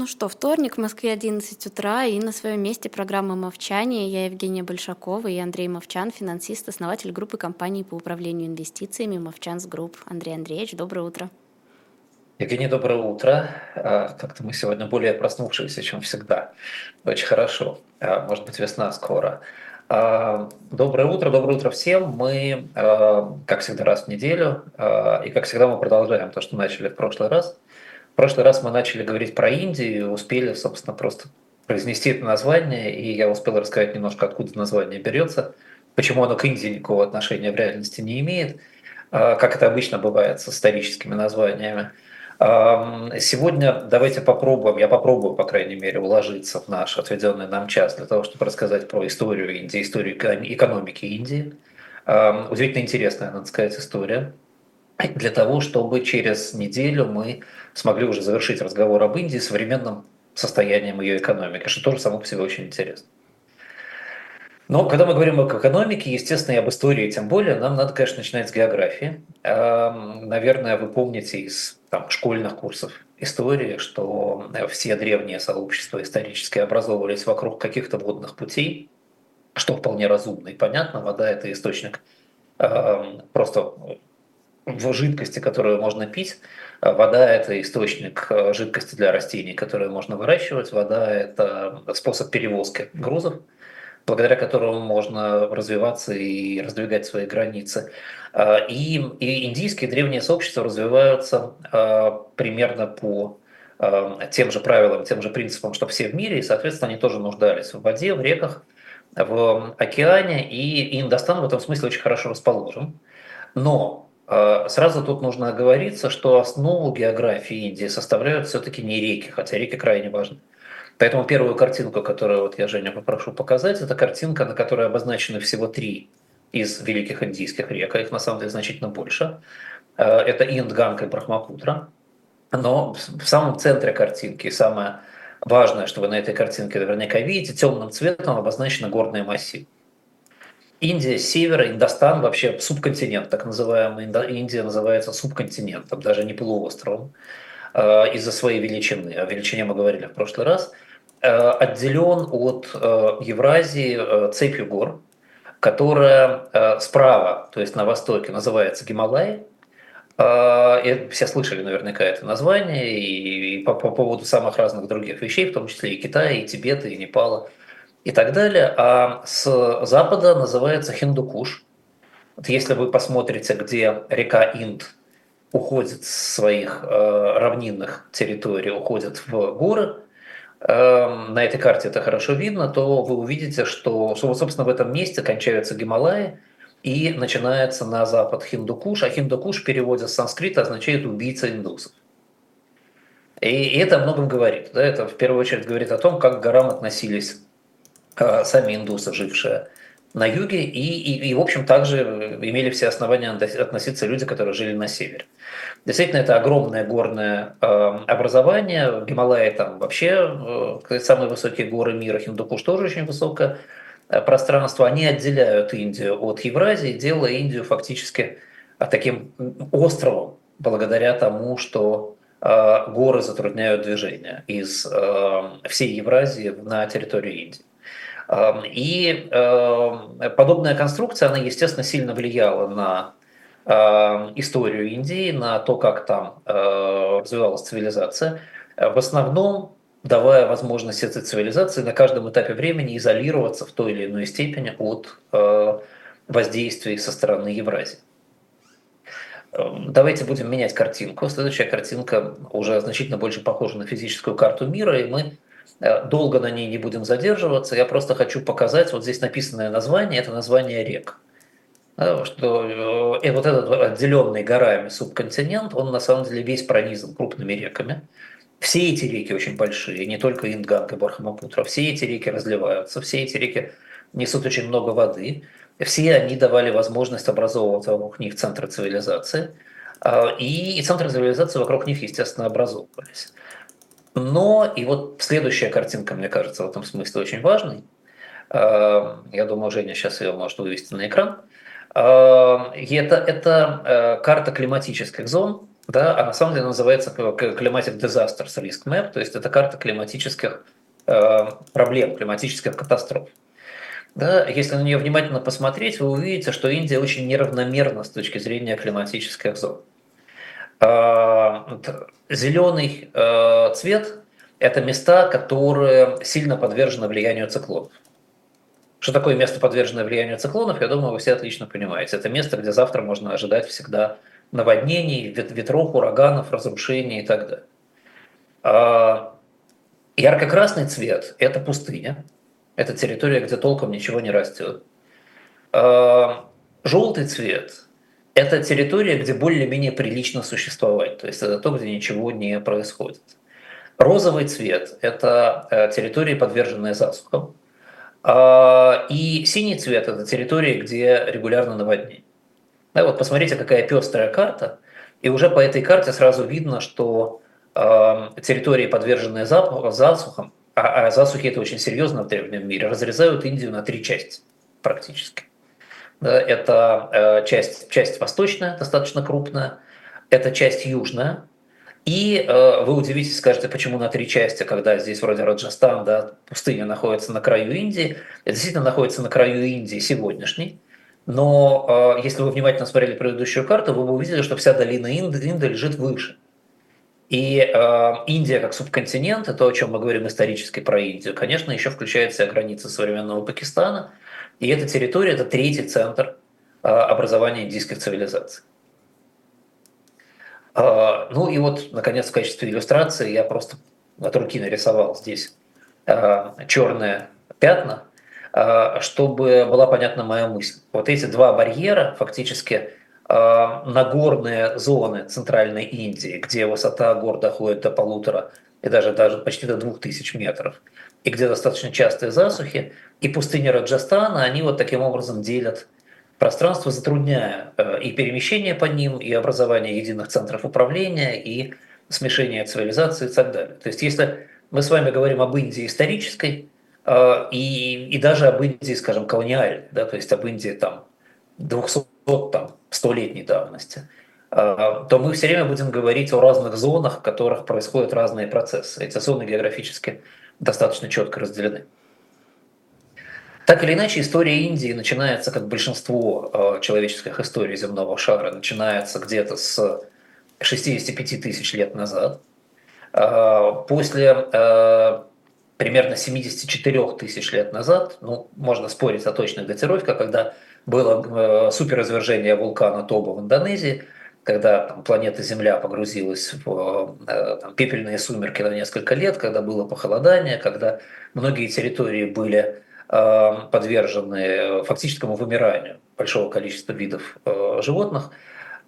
Ну что, вторник, в Москве 11 утра, и на своем месте программа «Мовчание». Я Евгения Большакова и Андрей Мовчан, финансист, основатель группы компаний по управлению инвестициями «Movchan's Group». Андрей Андреевич, доброе утро. Евгения, доброе утро. А, как-то мы сегодня более проснувшиеся, чем всегда. Очень хорошо. А, может быть, весна скоро. А, доброе утро, доброе утро всем. Мы, как всегда, раз в неделю, и как всегда мы продолжаем то, что начали в прошлый раз – в прошлый раз мы начали говорить про Индию, успели, собственно, просто произнести это название, и я успел рассказать немножко, откуда название берется, почему оно к Индии никакого отношения в реальности не имеет, а, как это обычно бывает с историческими названиями. Сегодня давайте попробуем, я попробую, по крайней мере, уложиться в наш отведенный нам час для того, чтобы рассказать про историю Индии, историю экономики Индии. Удивительно интересная, надо сказать, история для того, чтобы через неделю мы смогли уже завершить разговор об Индии современным состоянием ее экономики, что тоже само по себе очень интересно. Но когда мы говорим об экономике, естественно, и об истории тем более, нам надо, конечно, начинать с географии. Наверное, вы помните из там, школьных курсов истории, что все древние сообщества исторически образовывались вокруг каких-то водных путей, что вполне разумно и понятно. Вода – это источник просто в жидкости, которую можно пить. Вода – это источник э, жидкости для растений, которые можно выращивать. Вода – это способ перевозки грузов, благодаря которому можно развиваться и раздвигать свои границы. Э, и, и индийские древние сообщества развиваются э, примерно по тем же правилам, тем же принципам, что все в мире, и, соответственно, они тоже нуждались в воде, в реках, в океане, и Индостан в этом смысле очень хорошо расположен. Но сразу тут нужно оговориться, что основу географии Индии составляют все-таки не реки, хотя реки крайне важны. Поэтому первую картинку, которую вот я Женя попрошу показать, это картинка, на которой обозначены всего три из великих индийских рек, а их на самом деле значительно больше. А, это Инд, Ганга и Брахмапутра. Но в самом центре картинки, самое важное, что вы на этой картинке наверняка видите, темным цветом обозначены горные массивы. Индия с севера, Индостан вообще субконтинент, так называемый. Индия называется субконтинентом, даже не полуостровом, э, из-за своей величины. О величине мы говорили в прошлый раз. Э, отделен от э, Евразии цепью гор, которая справа, то есть на востоке, называется Гималай. Все слышали наверняка это название и по, по поводу самых разных других вещей, в том числе и Китая, и Тибета, и Непала – и так далее. А с запада называется Хиндукуш. Вот если вы посмотрите, где река Инд уходит с своих э, равнинных территорий, уходит в горы, э, на этой карте это хорошо видно, то вы увидите, что, собственно, в этом месте кончаются Гималаи, и начинается на запад Хиндукуш, а Хиндукуш в переводе с санскрита означает «убийца индусов». И это о многом говорит. Да? Это в первую очередь говорит о том, как к горам относились сами индусы, жившие на юге, и, и, и, в общем, также имели все основания относиться люди, которые жили на севере. Действительно, это огромное горное э, образование. Гималаи там вообще э, самые высокие горы мира, Хиндукуш тоже очень высокое э, пространство. Они отделяют Индию от Евразии, делая Индию фактически э, таким островом, благодаря тому, что э, горы затрудняют движение из э, всей Евразии на территорию Индии. И подобная конструкция, она, естественно, сильно влияла на историю Индии, на то, как там развивалась цивилизация. В основном давая возможность этой цивилизации на каждом этапе времени изолироваться в той или иной степени от воздействий со стороны Евразии. Давайте будем менять картинку. Следующая картинка уже значительно больше похожа на физическую карту мира, и мы Э, долго на ней не будем задерживаться. Я просто хочу показать, вот здесь написанное название, это название рек. Что и э, вот этот отделенный горами субконтинент, он на самом деле весь пронизан крупными реками. Все эти реки очень большие, не только Инганг и Бархамапутра, все эти реки разливаются, все эти реки несут очень много воды, все они давали возможность образовывать вокруг них центры цивилизации, а, и центры цивилизации вокруг них, естественно, образовывались. Но и вот следующая картинка, мне кажется, в этом смысле очень важной. Эм, я думаю, Женя сейчас ее может вывести на экран. Эм, это, это э, карта климатических зон да, а на самом деле называется Climatic Disasters Risk Map, то есть это карта климатических э, проблем, климатических катастроф. Да, если на нее внимательно посмотреть, вы увидите, что Индия очень неравномерна с точки зрения климатических зон. Э, зеленый э, цвет – это места, которые сильно подвержены влиянию циклонов. Что такое место, подверженное влиянию циклонов, я думаю, вы все отлично понимаете. Это место, где завтра можно ожидать всегда наводнений, ветров, ураганов, разрушений и так далее. А, ярко-красный цвет – это пустыня, это территория, где толком ничего не растет. Желтый цвет – это территория, где более-менее прилично существовать, то есть это то, где ничего не происходит. Розовый цвет – это э, территории, подверженные засухам. А, и синий цвет – это территории, где регулярно наводнение. Да, вот посмотрите, какая пестрая карта, и уже по этой карте сразу видно, что э, территории, подверженные засухам, а, а засухи это очень серьезно в древнем мире, разрезают Индию на три части практически. Да, это э, часть, часть восточная, достаточно крупная, это часть южная, и э, вы удивитесь, скажете, почему на три части, когда здесь вроде Раджастан, да, пустыня находится на краю Индии, это действительно находится на краю Индии сегодняшней, но э, если вы внимательно смотрели предыдущую карту, вы бы увидели, что вся долина Инды, Инды лежит выше. И э, Индия как субконтинент, и то, о чем мы говорим исторически про Индию, конечно, еще включает в границы современного Пакистана. И эта территория – это третий центр э, образования индийских цивилизаций. Э, ну и вот, наконец, в качестве иллюстрации я просто от руки нарисовал здесь э, черные пятна – чтобы была понятна моя мысль. Вот эти два барьера, фактически нагорные зоны Центральной Индии, где высота гор доходит до полутора и даже, даже почти до двух тысяч метров, и где достаточно частые засухи, и пустыня Раджастана, они вот таким образом делят пространство, затрудняя э, и перемещение по ним, и образование единых центров управления, и смешение цивилизации и так далее. То есть если мы с вами говорим об Индии исторической, а, и, и даже об Индии, скажем, колониальной, да, то есть об Индии там 200 там, 100-летней давности, а, то мы все время будем говорить о разных зонах, в которых происходят разные процессы. Эти зоны географически достаточно четко разделены. Так или иначе, история Индии начинается, как большинство а, человеческих историй земного шара, начинается где-то с 65 тысяч лет назад. После примерно 74 тысяч лет назад, ну, можно спорить о точных датировках, когда было э, суперизвержение вулкана Тоба в Индонезии, когда там, планета Земля погрузилась в э, там, пепельные сумерки на несколько лет, когда было похолодание, когда многие территории были э, подвержены фактическому вымиранию большого количества видов э, животных.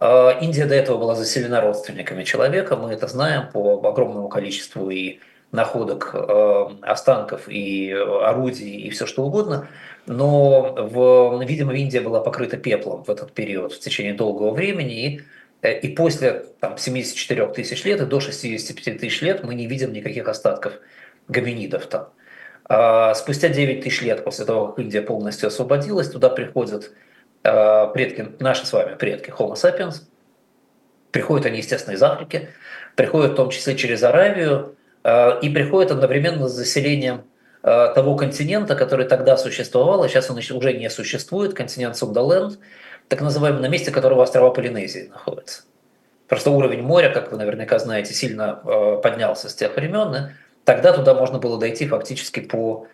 Э, Индия до этого была заселена родственниками человека, мы это знаем по огромному количеству и находок э, останков и орудий и все что угодно, но, в, видимо, Индия была покрыта пеплом в этот период в течение долгого времени, и, э, и после там, 74 тысяч лет и до 65 тысяч лет мы не видим никаких остатков гоминидов там. А спустя 9 тысяч лет после того, как Индия полностью освободилась, туда приходят э, предки, наши с вами предки Homo sapiens, приходят они, естественно, из Африки, приходят в том числе через Аравию, Э, и приходит одновременно с заселением э, того континента, который тогда существовал, а сейчас он уже не существует, континент Сундаленд, так называемый, на месте которого острова Полинезии находятся. Просто уровень моря, как вы наверняка знаете, сильно э, поднялся с тех времен. Тогда туда можно было дойти фактически по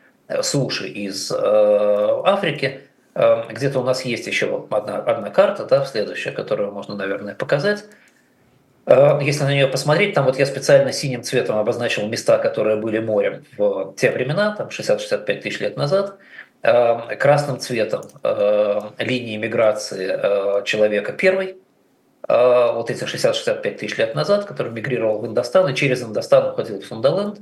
суше из Африки. Где-то у нас есть еще одна, одна карта, да, следующая, которую можно, наверное, показать. Э, если на нее посмотреть, там вот я специально синим цветом обозначил места, которые были морем в те времена, там 60-65 тысяч лет назад, э, красным цветом э, линии миграции человека первой, вот эти 60-65 тысяч лет назад, который мигрировал в Индостан и через Индостан уходил в Фундаленд.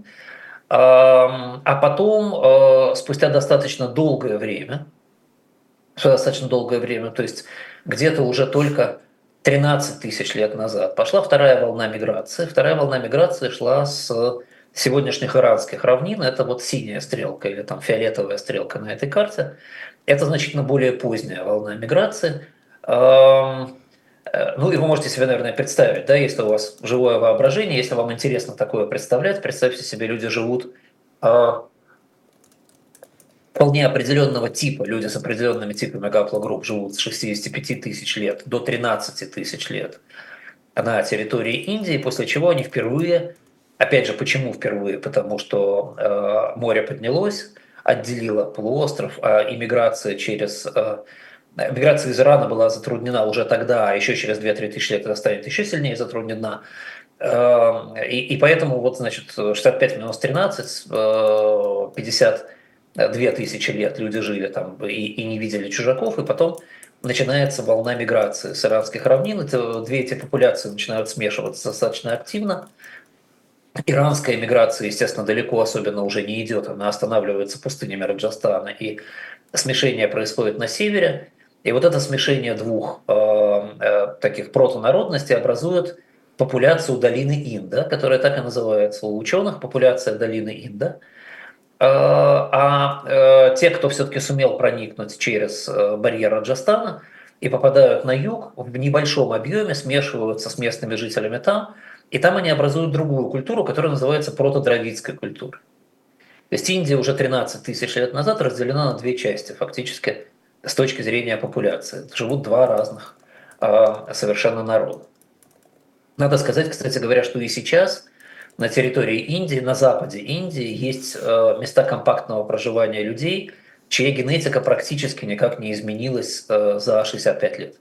А потом, спустя достаточно долгое время, достаточно долгое время, то есть где-то уже только 13 тысяч лет назад. Пошла вторая волна миграции. Вторая волна миграции шла с сегодняшних иранских равнин. Это вот синяя стрелка или там фиолетовая стрелка на этой карте. Это значительно более поздняя волна миграции. Эм, Э, ну, и вы можете себе, наверное, представить, да, если у вас живое воображение, если вам интересно такое представлять, представьте себе, люди живут э, вполне определенного типа, люди с определенными типами гаплогрупп живут с 65 тысяч лет до 13 тысяч лет на территории Индии, после чего они впервые, опять же, почему впервые? Потому что э, море поднялось, отделило полуостров, а иммиграция через э, Миграция из Ирана была затруднена уже тогда, а еще через 2-3 тысячи лет она станет еще сильнее затруднена. Эм, и, и поэтому вот, значит, 65 минус 13, 52 тысячи лет люди жили там и, и не видели чужаков, и потом начинается волна миграции с иранских равнин. Это, две эти популяции начинают смешиваться достаточно активно. Иранская миграция, естественно, далеко особенно уже не идет, она останавливается пустынями Раджастана, и смешение происходит на севере. И вот это смешение двух э, э, таких протонародностей образует популяцию долины Инда, которая так и называется у ученых, популяция долины Инда. Э, а э, те, кто все-таки сумел проникнуть через э, барьер Раджастана и попадают на юг, в небольшом объеме смешиваются с местными жителями там, и там они образуют другую культуру, которая называется протодравидской культурой. То есть Индия уже 13 тысяч лет назад разделена на две части, фактически с точки зрения популяции. Живут два разных э, совершенно народа. Надо сказать, кстати говоря, что и сейчас на территории Индии, на западе Индии есть э, места компактного проживания людей, чья генетика практически никак не изменилась э, за 65 лет. То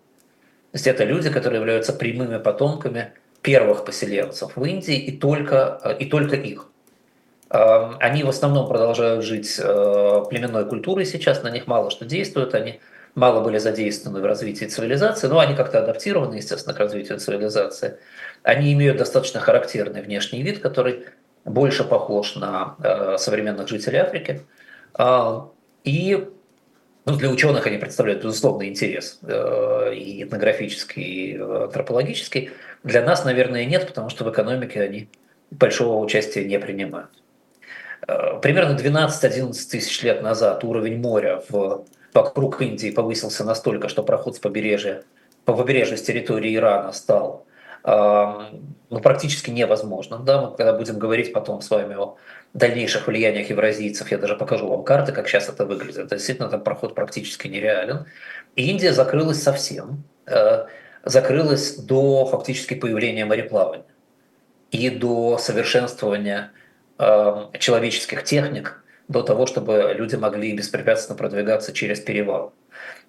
есть это люди, которые являются прямыми потомками первых поселенцев в Индии и только, э, и только их. Эм, они в основном продолжают жить э, племенной культурой сейчас, на них мало что действует, они мало были задействованы в развитии цивилизации, но они как-то адаптированы, естественно, к развитию цивилизации. Они имеют достаточно характерный внешний вид, который больше похож на э, современных жителей Африки. И ну, для ученых они представляют, безусловно, интерес и этнографический, и антропологический. Для нас, наверное, нет, потому что в экономике они большого участия не принимают. Э, примерно 12-11 тысяч лет назад уровень моря в, вокруг Индии повысился настолько, что проход с побережья, по побережью с территории Ирана стал э, ну, практически невозможным. Да? Мы когда будем говорить потом с вами о дальнейших влияниях евразийцев, я даже покажу вам карты, как сейчас это выглядит. Это действительно там проход практически нереален. И Индия закрылась совсем. Э, закрылась до фактически появления мореплавания и до совершенствования Эм, человеческих техник до того, чтобы люди могли беспрепятственно продвигаться через перевал.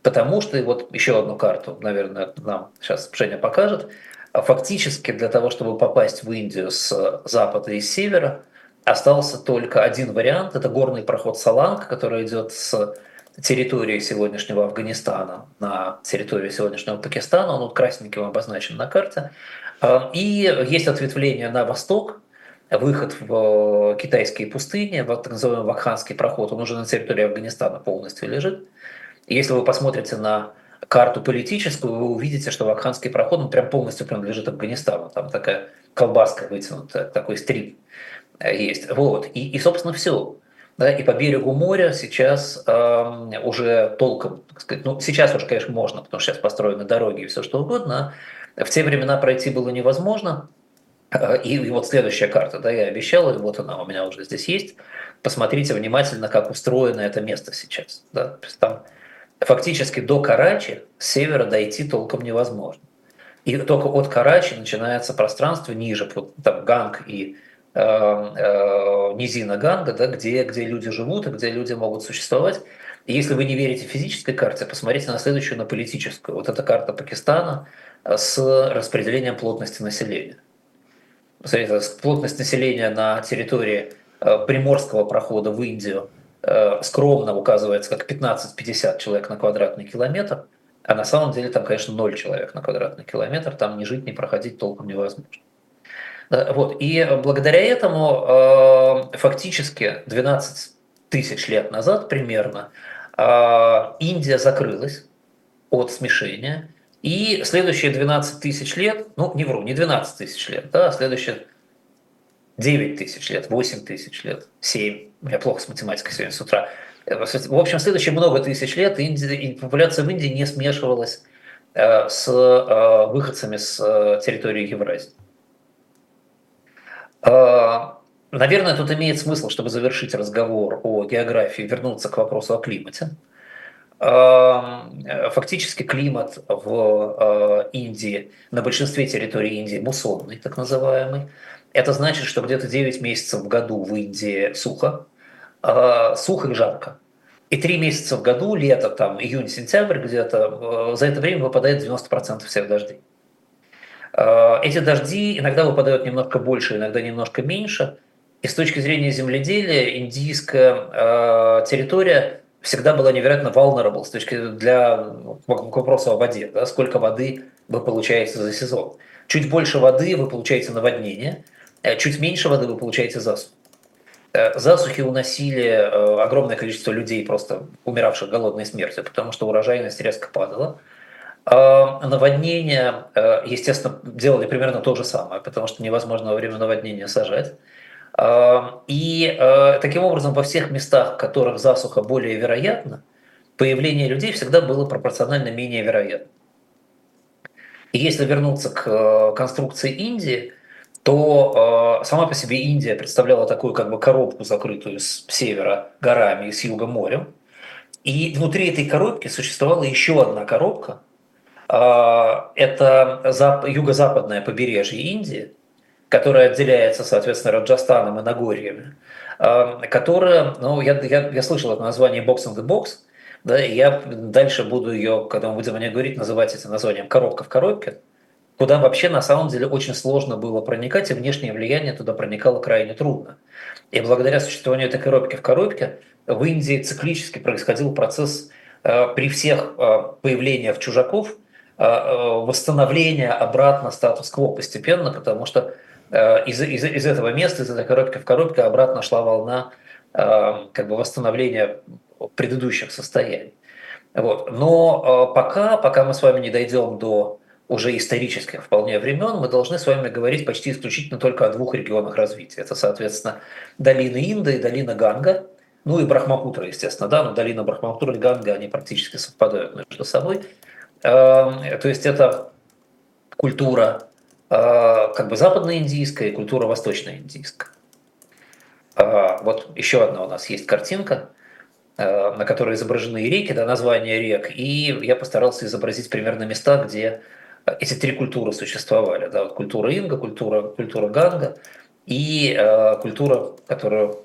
Потому что, и вот еще одну карту, наверное, нам сейчас Женя покажет, фактически для того, чтобы попасть в Индию с запада и с севера, остался только один вариант, это горный проход Саланг, который идет с территории сегодняшнего Афганистана на территорию сегодняшнего Пакистана, он вот красненьким обозначен на карте. Эм, и есть ответвление на восток, выход в э, китайские пустыни, в так называемый Вакханский проход, он уже на территории Афганистана полностью лежит. И если вы посмотрите на карту политическую, вы увидите, что Вакханский проход он прям полностью принадлежит Афганистану. Там такая колбаска вытянутая, такой стрип есть. Вот. И, и собственно, все. Да, и по берегу моря сейчас э, уже толком, так сказать, ну сейчас уже, конечно, можно, потому что сейчас построены дороги и все что угодно. В те времена пройти было невозможно. И, и вот следующая карта, да, я обещал, и вот она у меня уже здесь есть. Посмотрите внимательно, как устроено это место сейчас. Да? Там фактически до Карачи с севера дойти толком невозможно. И только от Карачи начинается пространство ниже, там Ганг и э, э, низина Ганга, да, где, где люди живут и где люди могут существовать. И если вы не верите физической карте, посмотрите на следующую, на политическую. Вот эта карта Пакистана с распределением плотности населения плотность населения на территории э, Приморского прохода в Индию э, скромно указывается как 15-50 человек на квадратный километр, а на самом деле там, конечно, 0 человек на квадратный километр, там ни жить, ни проходить толком невозможно. Вот. И благодаря этому э, фактически 12 тысяч лет назад примерно Индия закрылась от смешения, и следующие 12 тысяч лет, ну не вру, не 12 тысяч лет, да, а следующие 9 тысяч лет, 8 тысяч лет, 7, я плохо с математикой сегодня с утра. В общем, следующие много тысяч лет Индия, популяция в Индии не смешивалась с выходцами с территории Евразии. Наверное, тут имеет смысл, чтобы завершить разговор о географии, вернуться к вопросу о климате. Фактически климат в Индии, на большинстве территорий Индии муссонный, так называемый. Это значит, что где-то 9 месяцев в году в Индии сухо, сухо и жарко. И 3 месяца в году, лето, там, июнь-сентябрь где-то, за это время выпадает 90% всех дождей. Эти дожди иногда выпадают немножко больше, иногда немножко меньше. И с точки зрения земледелия индийская территория всегда была невероятно vulnerable с точки для к вопросу о воде, да, сколько воды вы получаете за сезон. Чуть больше воды вы получаете наводнение, э, чуть меньше воды вы получаете засуху. Э, засухи уносили э, огромное количество людей, просто умиравших голодной смертью, потому что урожайность резко падала. А наводнения, естественно, делали примерно то же самое, потому что невозможно во время наводнения сажать. И э, таким образом во всех местах, в которых засуха более вероятна, появление людей всегда было пропорционально менее вероятно. И если вернуться к э, конструкции Индии, то э, сама по себе Индия представляла такую как бы коробку, закрытую с севера горами и с юга морем. И внутри этой коробки существовала еще одна коробка. Это юго-западное побережье Индии, которая отделяется, соответственно, Раджастаном и Нагорьями, эм, которая, ну, я, я, я слышал это название «Box in Box», да, и я дальше буду ее, когда мы будем о ней говорить, называть этим названием «Коробка в коробке», куда вообще на самом деле очень сложно было проникать, и внешнее влияние туда проникало крайне трудно. И благодаря существованию этой коробки в коробке в Индии циклически происходил процесс э, при всех э, появлениях чужаков восстановления обратно статус-кво постепенно, потому что Э, из, из, из этого места, из этой коробки в коробке обратно шла волна э, как бы восстановления предыдущих состояний. Вот. Но э, пока, пока мы с вами не дойдем до уже исторических вполне времен, мы должны с вами говорить почти исключительно только о двух регионах развития. Это, соответственно, долина Инда и долина Ганга, ну и Брахмапутра, естественно, да, но долина Брахмапутра и Ганга, они практически совпадают между собой. То есть это культура а, как бы западноиндийская и культура восточноиндийская. А, вот еще одна у нас есть картинка, а, на которой изображены реки, да, названия рек, и я постарался изобразить примерно места, где эти три культуры существовали. Да, вот культура Инга, культура, культура Ганга и э, культура, которую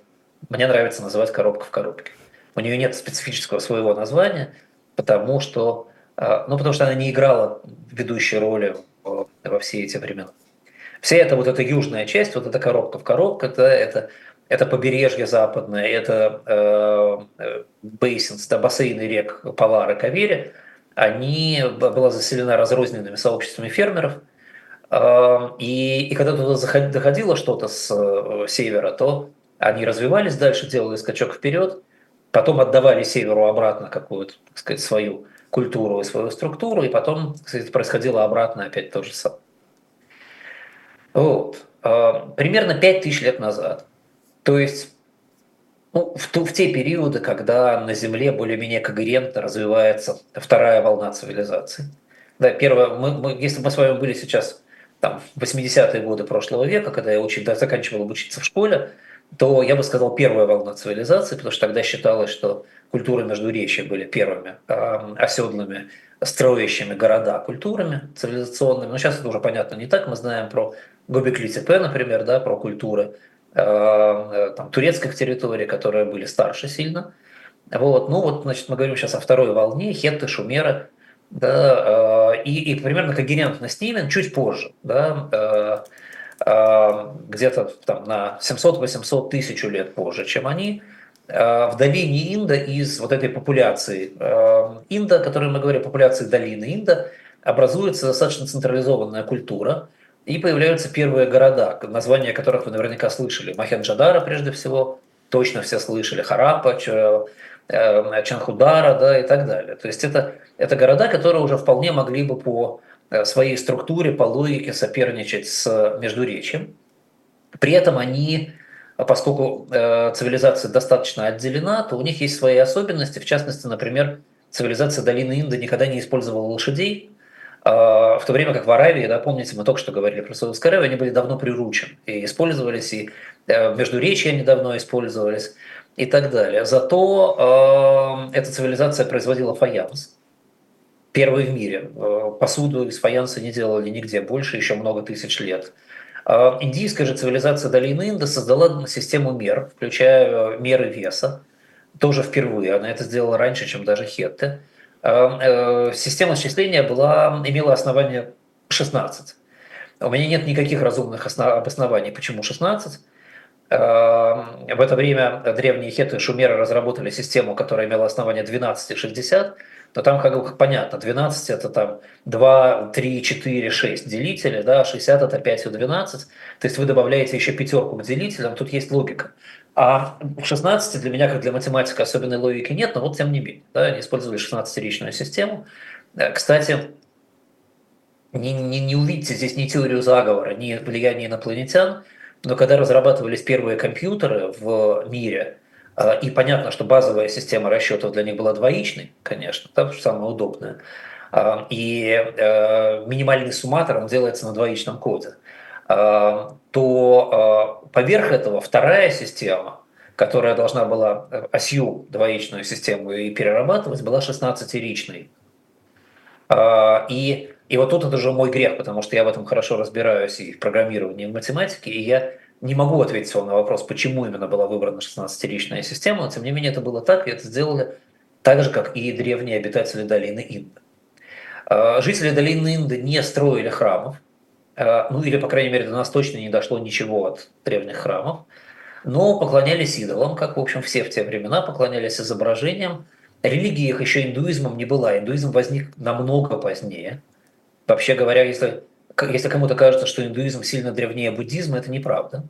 мне нравится называть коробка в коробке. У нее нет специфического своего названия, потому что, э, ну, потому что она не играла ведущей роли во все эти времена. Вся эта вот эта южная часть, вот эта коробка в коробке, это, это, это побережье западное, это э, бейсинс, да, бассейны рек Палара, Кавери, они была заселена разрозненными сообществами фермеров, э, и, и когда туда доходило что-то с э, севера, то они развивались дальше, делали скачок вперед, потом отдавали северу обратно какую-то, так сказать, свою культуру и свою структуру, и потом, кстати, происходило обратно опять то же самое. Вот. А, примерно 5000 лет назад, то есть ну, в, в те периоды, когда на Земле более-менее когерентно развивается вторая волна цивилизации. Да, первая, мы, мы, если мы с вами были сейчас там, в 80-е годы прошлого века, когда я учил, да, заканчивал обучиться в школе, то я бы сказал первая волна цивилизации, потому что тогда считалось, что культуры Междуречия были первыми э, оседлыми, строящими города культурами цивилизационными. Но сейчас это уже понятно не так. Мы знаем про Гобекли Тепе, например, да, про культуры э, там, турецких территорий, которые были старше сильно. Вот. Ну вот, значит, мы говорим сейчас о второй волне, хетты, шумеры, да, э, и, и примерно когерентно с ними чуть позже, да, э, где-то там на 700-800 тысяч лет позже, чем они, Э, в долине Инда из вот этой популяции э, Инда, о которой мы говорим, популяции долины Инда, образуется достаточно централизованная культура, и появляются первые города, названия которых вы наверняка слышали. Махенджадара, прежде всего, точно все слышали, Харапа, э, Чанхудара да, и так далее. То есть это, это города, которые уже вполне могли бы по своей структуре, по логике соперничать с Междуречием. При этом они а поскольку э, цивилизация достаточно отделена, то у них есть свои особенности. В частности, например, цивилизация долины Инда никогда не использовала лошадей, в то время как в Аравии, да, помните, мы только что говорили про Саудовскую Аравию, они были давно приручены и использовались, и э, между речи они давно использовались и так далее. Зато э, эта цивилизация производила фаянс, первый в мире. Э, посуду из фаянса не делали нигде больше, еще много тысяч лет. Э, индийская же цивилизация долины Инда создала систему мер, включая меры веса, тоже впервые. Она это сделала раньше, чем даже хетты. Э, система счисления была, имела основание 16. У меня нет никаких разумных обоснований, почему 16. В это время древние хеты шумеры разработали систему, которая имела основание 12 и 60, но там как бы понятно, 12 это там 2, 3, 4, 6 делители, да, 60 это 5 и 12, то есть вы добавляете еще пятерку к делителям, тут есть логика. А в 16 для меня, как для математика, особенной логики нет, но вот тем не менее. Да, они использовали 16-ричную систему. Э, кстати, не, не, не увидите здесь ни теорию заговора, ни влияние инопланетян, но когда разрабатывались первые компьютеры в мире, э, и понятно, что базовая система расчетов для них была двоичной, конечно, там самое удобное, э, и минимальный сумматор он делается на двоичном коде – а, то а, поверх этого вторая система, которая должна была э, осью двоичную систему и перерабатывать, была 16-ричной. А, и, и вот тут это уже мой грех, потому что я в этом хорошо разбираюсь и в программировании, и в математике, и я не могу ответить вам на вопрос, почему именно была выбрана 16-ричная система, но тем не менее это было так, и это сделали так же, как и древние обитатели долины Инды. Жители долины Инды не строили храмов, Э, ну или, по крайней мере, до нас точно не дошло ничего от древних храмов, но поклонялись идолам, как, в общем, все в те времена поклонялись изображениям. Религия их еще индуизмом не была, индуизм возник намного позднее. Вообще говоря, если, если кому-то кажется, что индуизм сильно древнее буддизма, это неправда.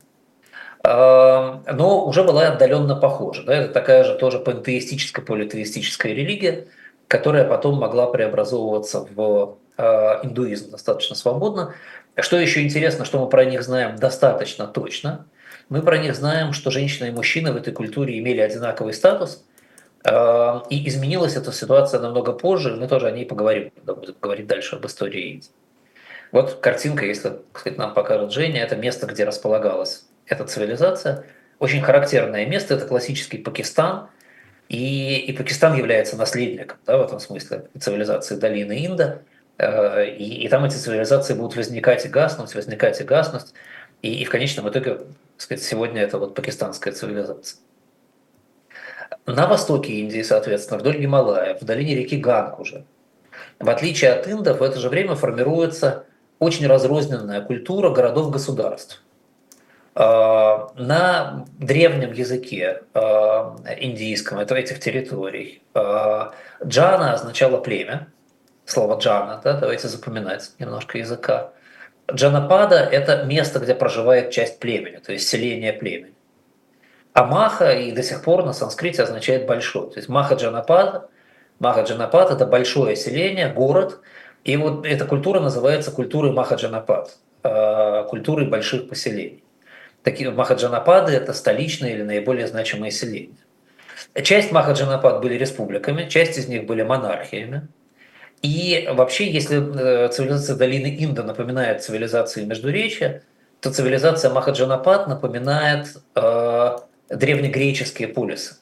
Но уже была отдаленно похожа. Да? Это такая же тоже пантеистическая, политеистическая религия, которая потом могла преобразовываться в э, индуизм достаточно свободно. Что еще интересно, что мы про них знаем достаточно точно. Мы про них знаем, что женщина и мужчина в этой культуре имели одинаковый статус, и изменилась эта ситуация намного позже, мы тоже о ней поговорим, когда будем говорить дальше об истории Индии. Вот картинка, если сказать, нам покажет Женя, это место, где располагалась эта цивилизация. Очень характерное место – это классический Пакистан, и, и Пакистан является наследником да, в этом смысле цивилизации долины Инда. Э, и, и там эти цивилизации будут возникать и гаснуть, возникать и гаснуть. И, и в конечном итоге, так сказать, сегодня это вот пакистанская цивилизация. На востоке Индии, соответственно, вдоль Гималая, в долине реки Ганг уже, в отличие от индов, в это же время формируется очень разрозненная культура городов-государств. Э, на древнем языке э, индийском, это этих территорий, джана означало племя, слово джана, да, давайте запоминать немножко языка. Джанапада – это место, где проживает часть племени, то есть селение племени. А маха и до сих пор на санскрите означает большой. То есть маха Джанапада, маха Джанапад – это большое селение, город, и вот эта культура называется культурой Махаджанапад, э, культурой больших поселений. Такие Махаджанапады – это столичные или наиболее значимые селения. Часть Махаджанапад были республиками, часть из них были монархиями. И вообще, если э, цивилизация долины Инда напоминает цивилизации Междуречия, то цивилизация Махаджанапад напоминает э, древнегреческие полисы.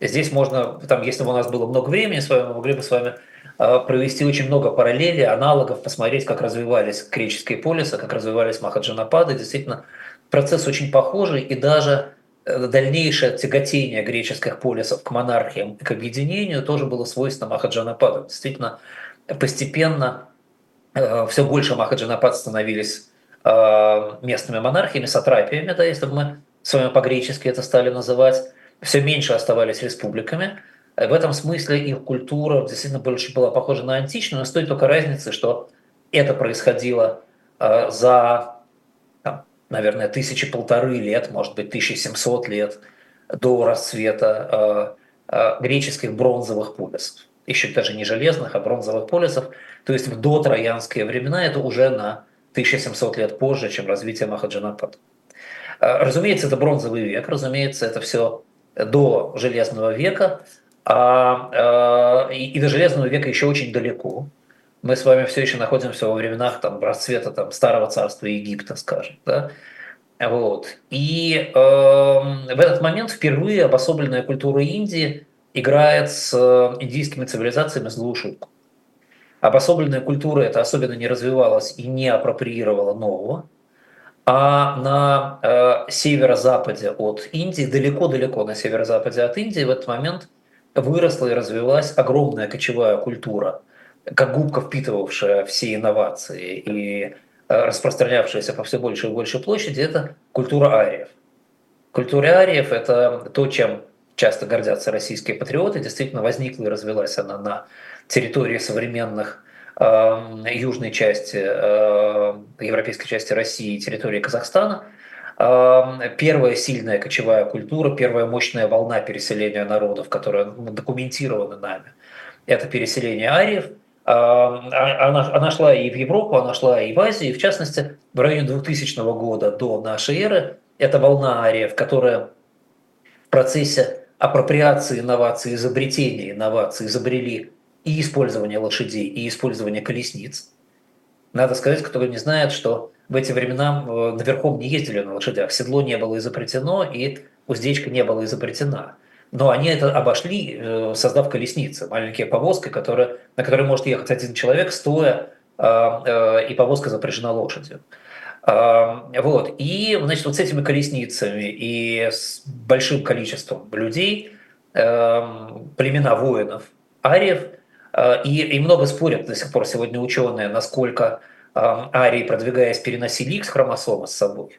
Здесь можно, там, если бы у нас было много времени с вами, мы могли бы с вами э, провести очень много параллелей, аналогов, посмотреть, как развивались греческие полисы, как развивались Махаджанапады. Действительно, процесс очень похожий, и даже Э, дальнейшее тяготение греческих полисов к монархиям и к объединению тоже было свойственно Махаджанападу. Действительно, постепенно э, все больше Махаджанапад становились э, местными монархиями, сатрапиями, да, если бы мы с вами по-гречески это стали называть, все меньше оставались республиками. В этом смысле их культура действительно больше была похожа на античную, но стоит только разницы, что это происходило за наверное, тысячи полторы лет, может быть, 1700 лет до расцвета э, э, греческих бронзовых полисов. Еще даже не железных, а бронзовых полисов. То есть в дотроянские времена это уже на 1700 лет позже, чем развитие Махаджанапада. Э, разумеется, это бронзовый век, разумеется, это все до Железного века, а, и, и до Железного века еще очень далеко. мы с вами все еще находимся во временах там, расцвета там, старого царства Египта, скажем. Да? Вот. И э, в этот момент впервые обособленная культура Индии играет с индийскими цивилизациями злую шутку. Обособленная культура это особенно не развивалась и не апроприировала нового. А на э, северо-западе от Индии, далеко-далеко на северо-западе от Индии в этот момент выросла и развилась огромная кочевая культура, как губка, впитывавшая все инновации и э, распространявшаяся по все больше и больше площади, это культура ариев. Культура ариев – это то, чем часто гордятся российские патриоты. Действительно, возникла и развилась она на территории современных южной части, э, европейской части России и территории Казахстана. Эм, первая сильная кочевая культура, первая мощная волна переселения народов, которая документирована нами, это переселение ариев. А, она, она шла и в Европу, она шла и в Азию, и в частности в районе 2000 года до нашей эры. Это волна ариев, которая в процессе апроприации инноваций, изобретения инноваций изобрели и использование лошадей, и использование колесниц. Надо сказать, кто не знает, что в эти времена э, наверхом не ездили на лошадях, седло не было изобретено, и уздечка не была изобретена. Но они это обошли, э, создав колесницы, маленькие повозки, которые, на которой может ехать один человек, стоя, э, и повозка запряжена лошадью. Вот. И значит, вот с этими колесницами и с большим количеством людей племена воинов, ариев – и, и много спорят до сих пор сегодня ученые, насколько э, арии, продвигаясь, переносили X хромосомы с собой.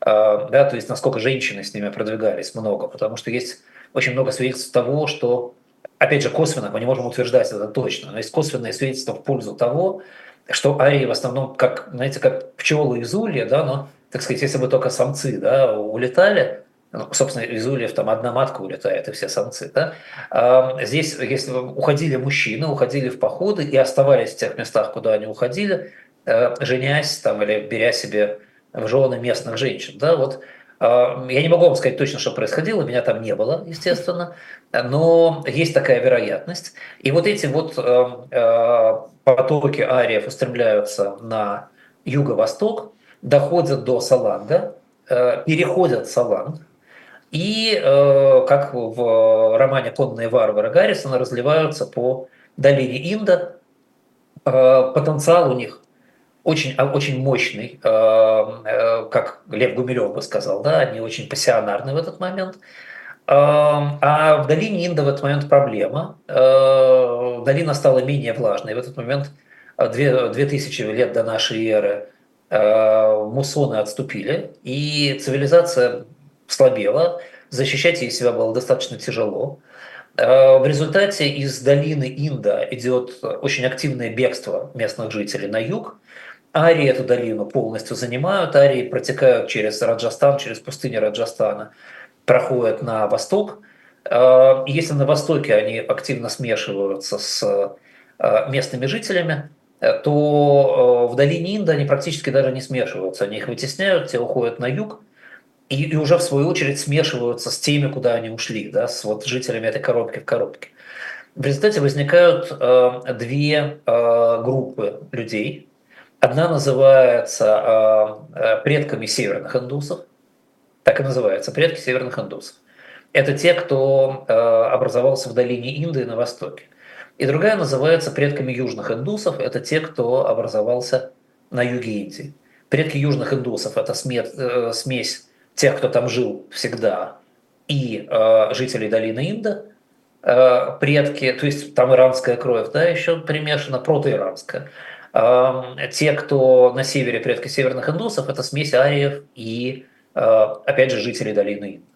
Э, да, то есть насколько женщины с ними продвигались много, потому что есть очень много свидетельств того, что, опять же, косвенно, мы не можем утверждать это точно, но есть косвенные свидетельства в пользу того, что арии в основном, как, знаете, как пчелы из улья, да, но, так сказать, если бы только самцы да, улетали, собственно, из ульев там одна матка улетает, и все самцы. Да? А здесь, если уходили мужчины, уходили в походы и оставались в тех местах, куда они уходили, э, женясь там, или беря себе в жены местных женщин. Да? Вот, а, я не могу вам сказать точно, что происходило, меня там не было, естественно, но есть такая вероятность. И вот эти вот э, э, потоки ариев устремляются на юго-восток, доходят до Саланга, переходят Саланг, и, э, как в романе «Конные варвары» Гаррисона, разливаются по долине Инда. Э, потенциал у них очень, а, очень мощный, э, как Лев Гумилев бы сказал, да, они очень пассионарны в этот момент. А в долине Инда в этот момент проблема. Долина стала менее влажной. В этот момент, 2000 лет до нашей эры, муссоны отступили, и цивилизация слабела, защищать ей себя было достаточно тяжело. Э, в результате из долины Инда идет очень активное бегство местных жителей на юг. Арии эту долину полностью занимают, арии протекают через Раджастан, через пустыню Раджастана, проходят на восток. Э, если на востоке они активно смешиваются с э, местными жителями, то в долине Инда они практически даже не смешиваются. Они их вытесняют, те уходят на юг, и, и уже в свою очередь смешиваются с теми, куда они ушли, да, с вот жителями этой коробки в коробке. В результате возникают э, две э, группы людей. Одна называется э, э, предками северных индусов, так и называется, предки северных индусов. Это те, кто э, образовался в долине Инды на востоке. И другая называется предками южных индусов, это те, кто образовался на юге Индии. Предки южных индусов – это э, смесь тех, кто там жил всегда, и э, жителей долины Инда, э, предки, то есть там иранская кровь, да, еще примешана, протоиранская. Э, те, кто на севере, предки северных индусов, это смесь ариев и, э, опять же, жителей долины Инда.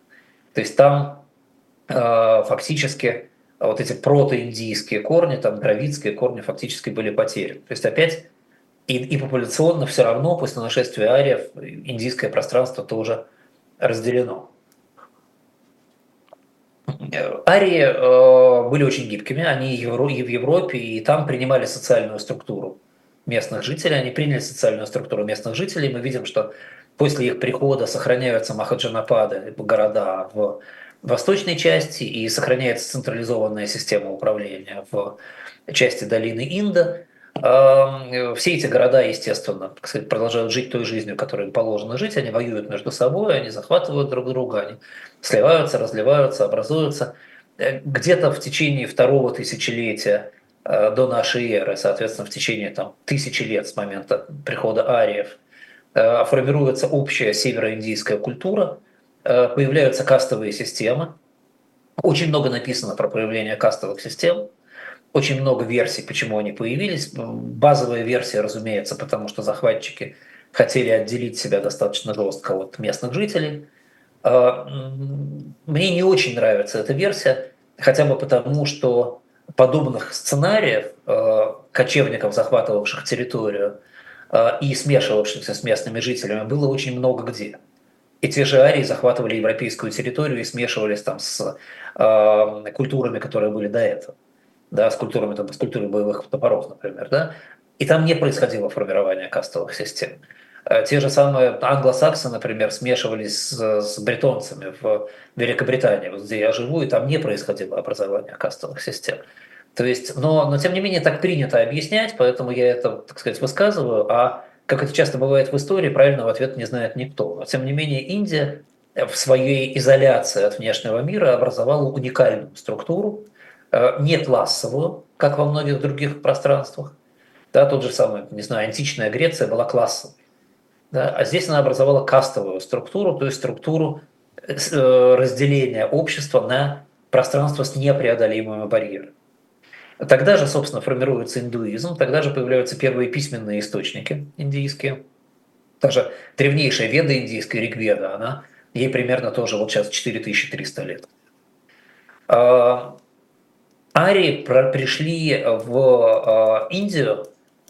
То есть там э, фактически вот эти протоиндийские корни, там дравидские корни фактически были потеряны. То есть опять и, и популяционно все равно после нашествия ариев индийское пространство тоже разделено. Арии э, были очень гибкими, они и в Европе, и там принимали социальную структуру местных жителей, они приняли социальную структуру местных жителей. Мы видим, что после их прихода сохраняются махаджанапады, города в восточной части, и сохраняется централизованная система управления в части долины Инда. Все эти города, естественно, продолжают жить той жизнью, которой им положено жить. Они воюют между собой, они захватывают друг друга, они сливаются, разливаются, образуются. Э, где-то в течение второго тысячелетия э, до нашей эры, соответственно, в течение там, тысячи лет с момента прихода ариев, э, формируется общая североиндийская культура, появляются кастовые системы. Очень много написано про проявление кастовых систем, очень много версий, почему они появились. Базовая версия, разумеется, потому что захватчики хотели отделить себя достаточно жестко от местных жителей – а, мне не очень нравится эта версия, хотя бы потому, что подобных сценариев а, кочевников, захватывавших территорию а, и смешивавшихся с местными жителями, было очень много где. И те же арии захватывали европейскую территорию и смешивались там с культурами, которые были до этого. Да, с культурами, там, с культурой боевых топоров, например. Да? И там не происходило формирование кастовых систем. Э, те же самые англосаксы, например, смешивались с, с бретонцами в Великобритании, вот где я живу, и там не происходило образование кастовых систем. То есть, но, но тем не менее так принято объяснять, поэтому я это, так сказать, высказываю, а как это часто бывает в истории, правильного ответа не знает никто. Но тем не менее Индия в своей изоляции от внешнего мира образовала уникальную структуру, не классовую, как во многих других пространствах. Да, тот же самый, не знаю, античная Греция была классовой. Да? А здесь она образовала кастовую структуру, то есть структуру э, разделения общества на пространство с непреодолимыми барьерами. Тогда же, собственно, формируется индуизм, тогда же появляются первые письменные источники индийские. Даже древнейшая веда индийская, Ригведа, она, ей примерно тоже вот сейчас 4300 лет. Арии пришли в а, Индию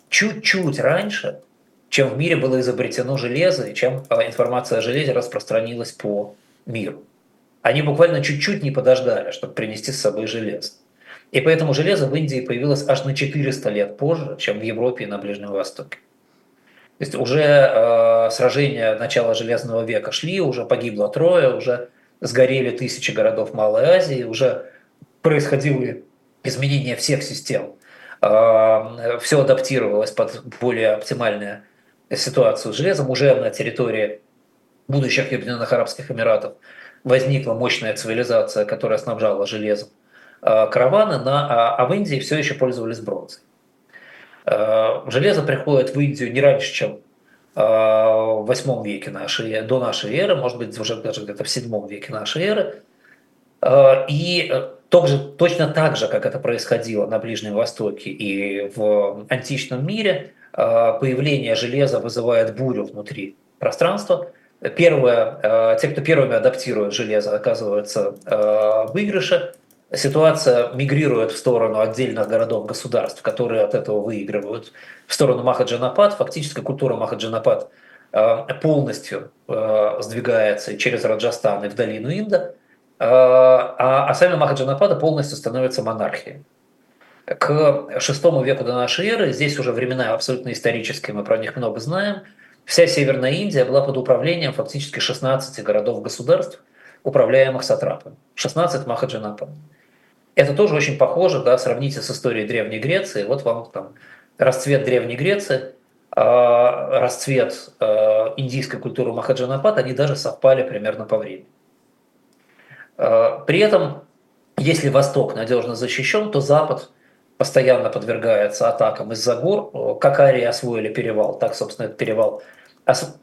чуть-чуть раньше, чем в мире было изобретено железо и чем а, информация о железе распространилась по миру. Они буквально чуть-чуть не подождали, чтобы принести с собой железо. И поэтому железо в Индии появилось аж на 400 лет позже, чем в Европе и на Ближнем Востоке. То есть уже э, сражения начала Железного века шли, уже погибло трое, уже сгорели тысячи городов Малой Азии, уже происходило изменение всех систем. Э, все адаптировалось под более оптимальное ситуацию с железом. Уже на территории будущих Объединенных Арабских Эмиратов возникла мощная цивилизация, которая снабжала железом а, караваны, на, а, а в Индии все еще пользовались бронзой. А, железо приходит в Индию не раньше, чем в 8 веке нашей, до нашей эры, может быть, уже даже где-то в 7 веке нашей эры. И также, точно так же, как это происходило на Ближнем Востоке и в античном мире, Э, появление железа вызывает бурю внутри пространства. Первое, э, те, кто первыми адаптируют железо, оказываются э, в. Ситуация мигрирует в сторону отдельных городов-государств, которые от этого выигрывают, в сторону Махаджанапад. Фактически культура Махаджанапад полностью сдвигается через Раджастан и в долину Инда, а, а сами Махаджанапады полностью становятся монархией к VI веку до нашей эры, здесь уже времена абсолютно исторические, мы про них много знаем, вся Северная Индия была под управлением фактически 16 городов-государств, управляемых сатрапами. 16 Махаджанапа. Это тоже очень похоже, да, сравните с историей Древней Греции. Вот вам там расцвет Древней Греции, а, расцвет а, индийской культуры Махаджанапат, они даже совпали примерно по времени. А, при этом, если Восток надежно защищен, то Запад постоянно подвергается атакам из-за гор. Как арии освоили перевал, так, собственно, этот перевал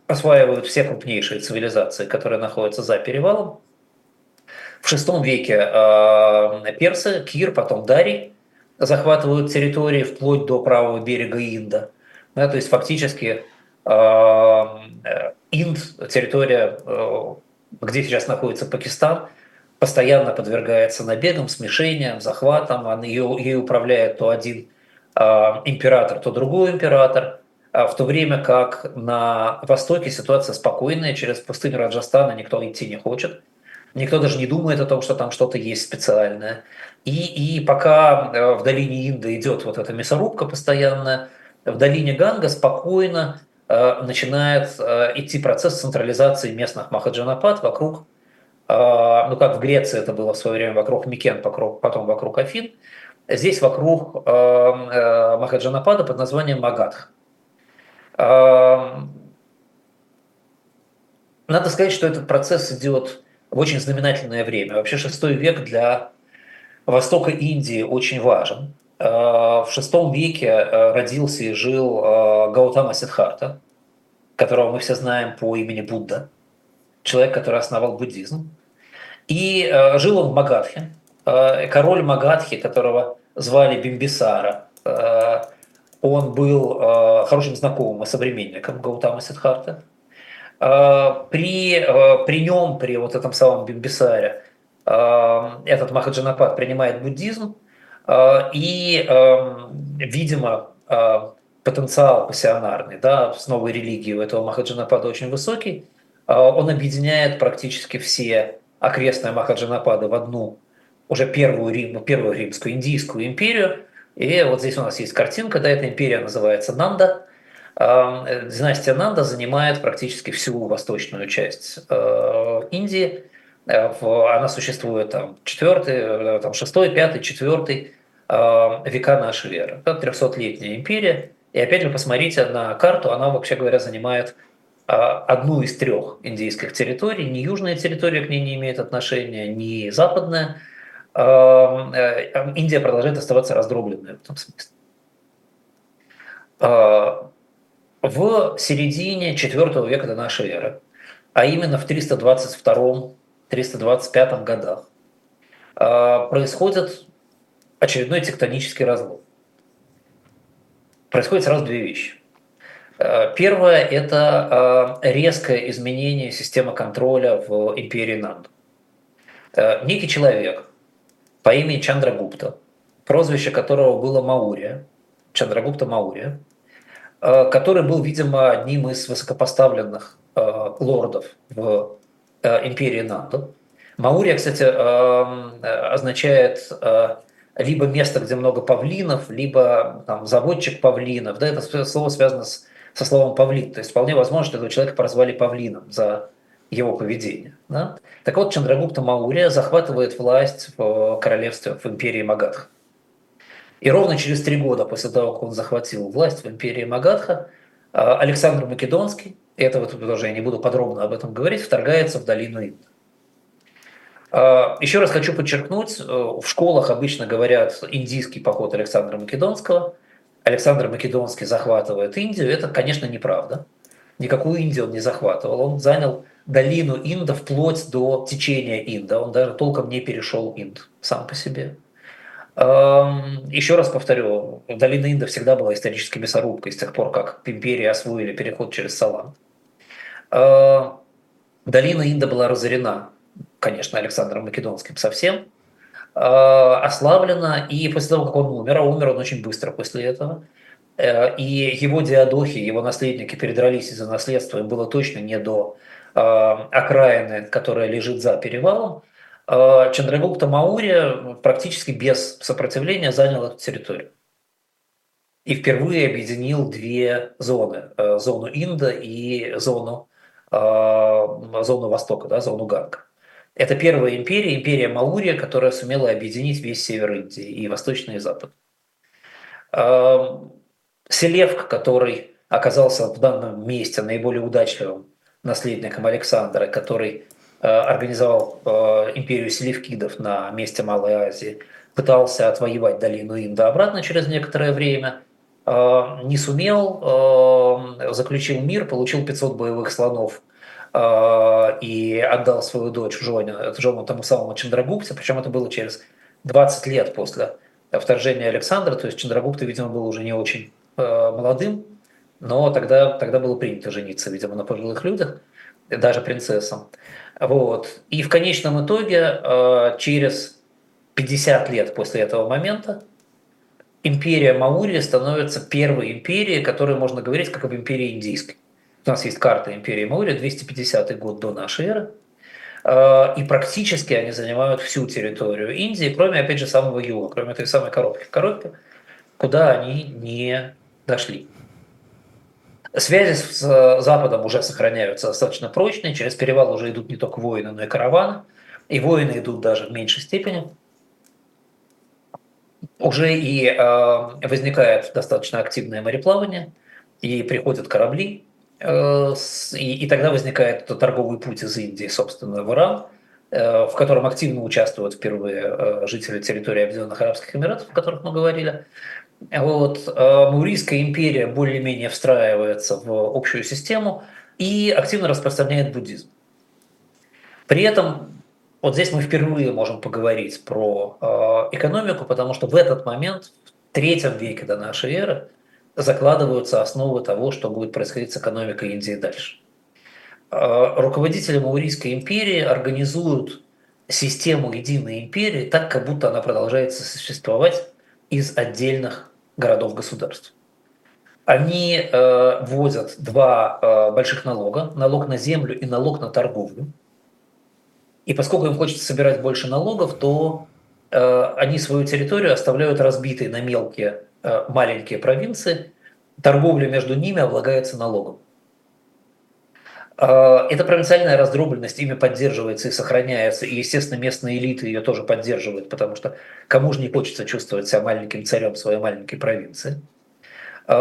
осваивают все крупнейшие цивилизации, которые находятся за перевалом. В VI веке э, персы, Кир, потом Дарий захватывают территории вплоть до правого берега Инда. Да, то есть фактически э, Инд, территория, э, где сейчас находится Пакистан – постоянно подвергается набегам, смешениям, захватам. Ее, ей управляет то один э, император, то другой император. А в то время как на Востоке ситуация спокойная, через пустыню Раджастана никто идти не хочет. Никто даже не думает о том, что там что-то есть специальное. И, и пока э, в долине Инда идет вот эта мясорубка постоянная, в долине Ганга спокойно э, начинает э, идти процесс централизации местных махаджанапад вокруг ну как в Греции это было в свое время вокруг Микен, потом вокруг Афин, здесь вокруг Махаджанапада под названием Магадх. Надо сказать, что этот процесс идет в очень знаменательное время. Вообще шестой век для Востока Индии очень важен. В шестом веке родился и жил Гаутама Сидхарта, которого мы все знаем по имени Будда, человек, который основал буддизм. И жил он в Магадхе. Король Магадхи, которого звали Бимбисара, он был э, хорошим знакомым и современником Гаутама Сидхарта. Э, при, э, при нем, при вот этом самом Бимбисаре, этот Махаджанапад принимает буддизм, и, видимо, потенциал пассионарный да, с новой религией у этого Махаджанапада очень высокий. Он объединяет практически все окрестные Махаджанапады в одну уже первую, Рим, первую римскую индийскую империю – и вот здесь у нас есть картинка, да, эта империя называется Нанда. Династия Нанда занимает практически всю восточную часть э, Индии. Она существует там 4, э, там 6, 5, 4 века нашей эры. Это 300-летняя империя. И опять вы посмотрите на карту, она, вообще говоря, занимает одну из трех индийских территорий. Ни южная территория к ней не имеет отношения, ни западная – Эм, э, Индия продолжает оставаться раздробленной в этом смысле. Э, в середине IV века до нашей эры, а именно в 322-325 годах, происходит очередной тектонический разлом. Происходит сразу две вещи. Первое – это резкое изменение системы контроля в империи Нанду. Некий человек, по имени Чандрагупта, прозвище которого было Маурия, Чандрагупта Маурия, э, который был, видимо, одним из высокопоставленных э, лордов в э, империи Нанду. Маурия, кстати, означает либо место, где много павлинов, либо там, заводчик павлинов. Да, это слово связано с, со словом павлин. То есть вполне возможно, что этого человека прозвали павлином за его поведение. Да? Так вот, Чандрагупта Маурия захватывает власть в королевстве, в империи Магадха. И ровно через три года после того, как он захватил власть в империи Магадха, а, Александр Македонский, это вот тоже я не буду подробно об этом говорить, вторгается в долину Инда. А, еще раз хочу подчеркнуть, э, в школах обычно говорят индийский поход Александра Македонского. Александр Македонский захватывает Индию. Это, конечно, неправда. Никакую Индию он не захватывал. Он занял долину Инда вплоть до течения Инда. Он даже толком не перешел Инд сам по себе. Еще раз повторю, долина Инда всегда была исторической мясорубкой с тех пор, как империи освоили переход через Салан. Долина Инда была разорена, конечно, Александром Македонским совсем, ослаблена, и после того, как он умер, а умер он очень быстро после этого, э, и его диадохи, его наследники передрались из-за наследства, им было точно не до Э, окраины, которая лежит за перевалом, э, Чандрагупта Маури практически без сопротивления занял эту территорию. И впервые объединил две зоны. Э, зону Инда и зону, зону Востока, да, зону Ганга. Это первая империя, империя Маурия, которая сумела объединить весь север Индии и восточный и запад. Селевк, который оказался в данном месте наиболее удачливым наследником Александра, который э, организовал э, империю селевкидов на месте Малой Азии, пытался отвоевать долину Инда обратно через некоторое время, э, не сумел, заключил мир, получил 500 боевых слонов и отдал свою дочь Жоне, жену тому самому Чандрагупте, причем это было через 20 лет после вторжения Александра, то есть Чандрагупта, видимо, был уже не очень молодым, но тогда, тогда было принято жениться, видимо, на пожилых людях, даже принцессам. Вот. И в конечном итоге, э, через 50 лет после этого момента, империя Маурия становится первой империей, которой можно говорить как об империи индийской. У нас есть карта империи Маурия, 250 год до нашей эры. Э, и практически они занимают всю территорию Индии, кроме, опять же, самого юга, кроме этой самой коробки в куда они не дошли. Связи с Западом уже сохраняются достаточно прочные. Через перевал уже идут не только воины, но и караваны. И воины идут даже в меньшей степени. уже и э, возникает достаточно активное мореплавание, и приходят корабли, и, и тогда возникает торговый путь из Индии, собственно, в Иран, э, в котором активно участвуют впервые э, жители территории Объединенных Арабских Эмиратов, о которых мы говорили. Вот, э, Маурийская империя более-менее встраивается в общую систему и активно распространяет буддизм. При этом вот здесь мы впервые можем поговорить про э, экономику, потому что в этот момент, в третьем веке до нашей эры, закладываются основы того, что будет происходить с экономикой Индии дальше. Э, руководители Маурийской империи организуют систему единой империи так, как будто она продолжает существовать из отдельных городов-государств. Они э, вводят два э, больших налога, налог на землю и налог на торговлю – и поскольку им хочется собирать больше налогов, то э, они свою территорию оставляют разбитой на мелкие маленькие провинции. Торговля между ними облагается налогом. Э, эта провинциальная раздробленность ими поддерживается и сохраняется, и, естественно, местные элиты ее тоже поддерживают, потому что кому же не хочется чувствовать себя маленьким царем своей маленькой провинции. Э,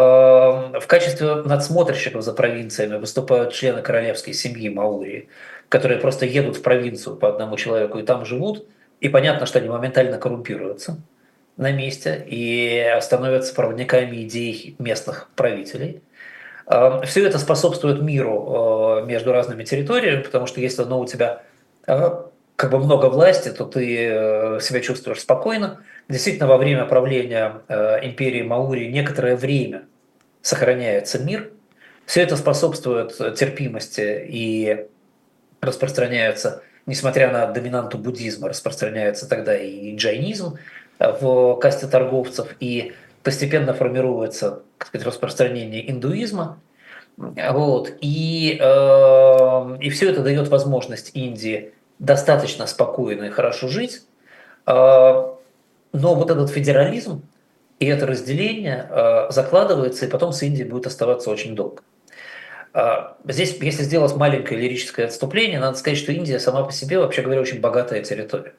в качестве надсмотрщиков за провинциями выступают члены королевской семьи Маурии, которые просто едут в провинцию по одному человеку и там живут, и понятно, что они моментально коррумпируются на месте и становятся проводниками идей местных правителей. А, Все это способствует миру а, между разными территориями, потому что если ну, у тебя а, как бы много власти, то ты э, себя чувствуешь спокойно. Действительно, во время правления империи Маури некоторое время сохраняется мир. Все это способствует терпимости и распространяются, несмотря на доминанту буддизма, распространяется тогда и джайнизм в касте торговцев, и постепенно формируется сказать, распространение индуизма. Вот. И, э, и все это дает возможность Индии достаточно спокойно и хорошо жить. Э, но вот этот федерализм и это разделение э, закладывается, и потом с Индией будет оставаться очень долго. А, здесь, если сделать маленькое лирическое отступление, надо сказать, что Индия сама по себе, вообще говоря, очень богатая территория.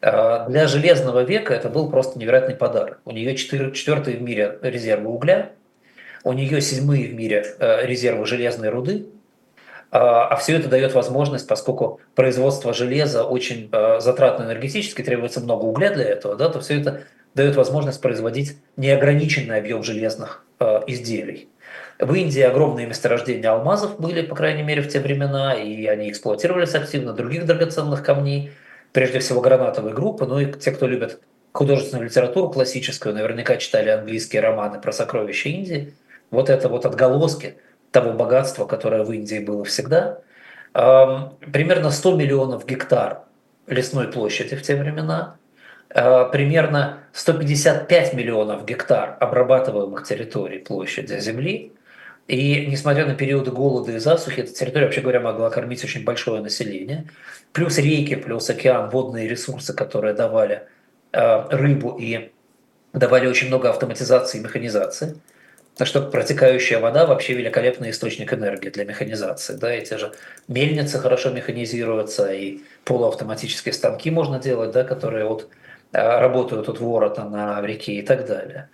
А, для железного века это был просто невероятный подарок. У нее четвертые в мире резервы угля, у нее седьмые в мире э, резервы железной руды, а, а все это дает возможность, поскольку производство железа очень э, затратно энергетически, требуется много угля для этого, да, то все это дает возможность производить неограниченный объем железных э, изделий. В Индии огромные месторождения алмазов были, по крайней мере, в те времена, и они эксплуатировались активно, других драгоценных камней, прежде всего гранатовой группы, ну и те, кто любит художественную литературу классическую, наверняка читали английские романы про сокровища Индии. Вот это вот отголоски того богатства, которое в Индии было всегда. Примерно 100 миллионов гектар лесной площади в те времена, а, примерно 155 миллионов гектар обрабатываемых территорий площади земли, и несмотря на периоды голода и засухи, эта территория, вообще говоря, могла кормить очень большое население. Плюс реки, плюс океан, водные ресурсы, которые давали э, рыбу и давали очень много автоматизации и механизации. Так что протекающая вода вообще великолепный источник энергии для механизации. Да, эти же мельницы хорошо механизируются, и полуавтоматические станки можно делать, да, которые от, э, работают от ворота на реке и так далее.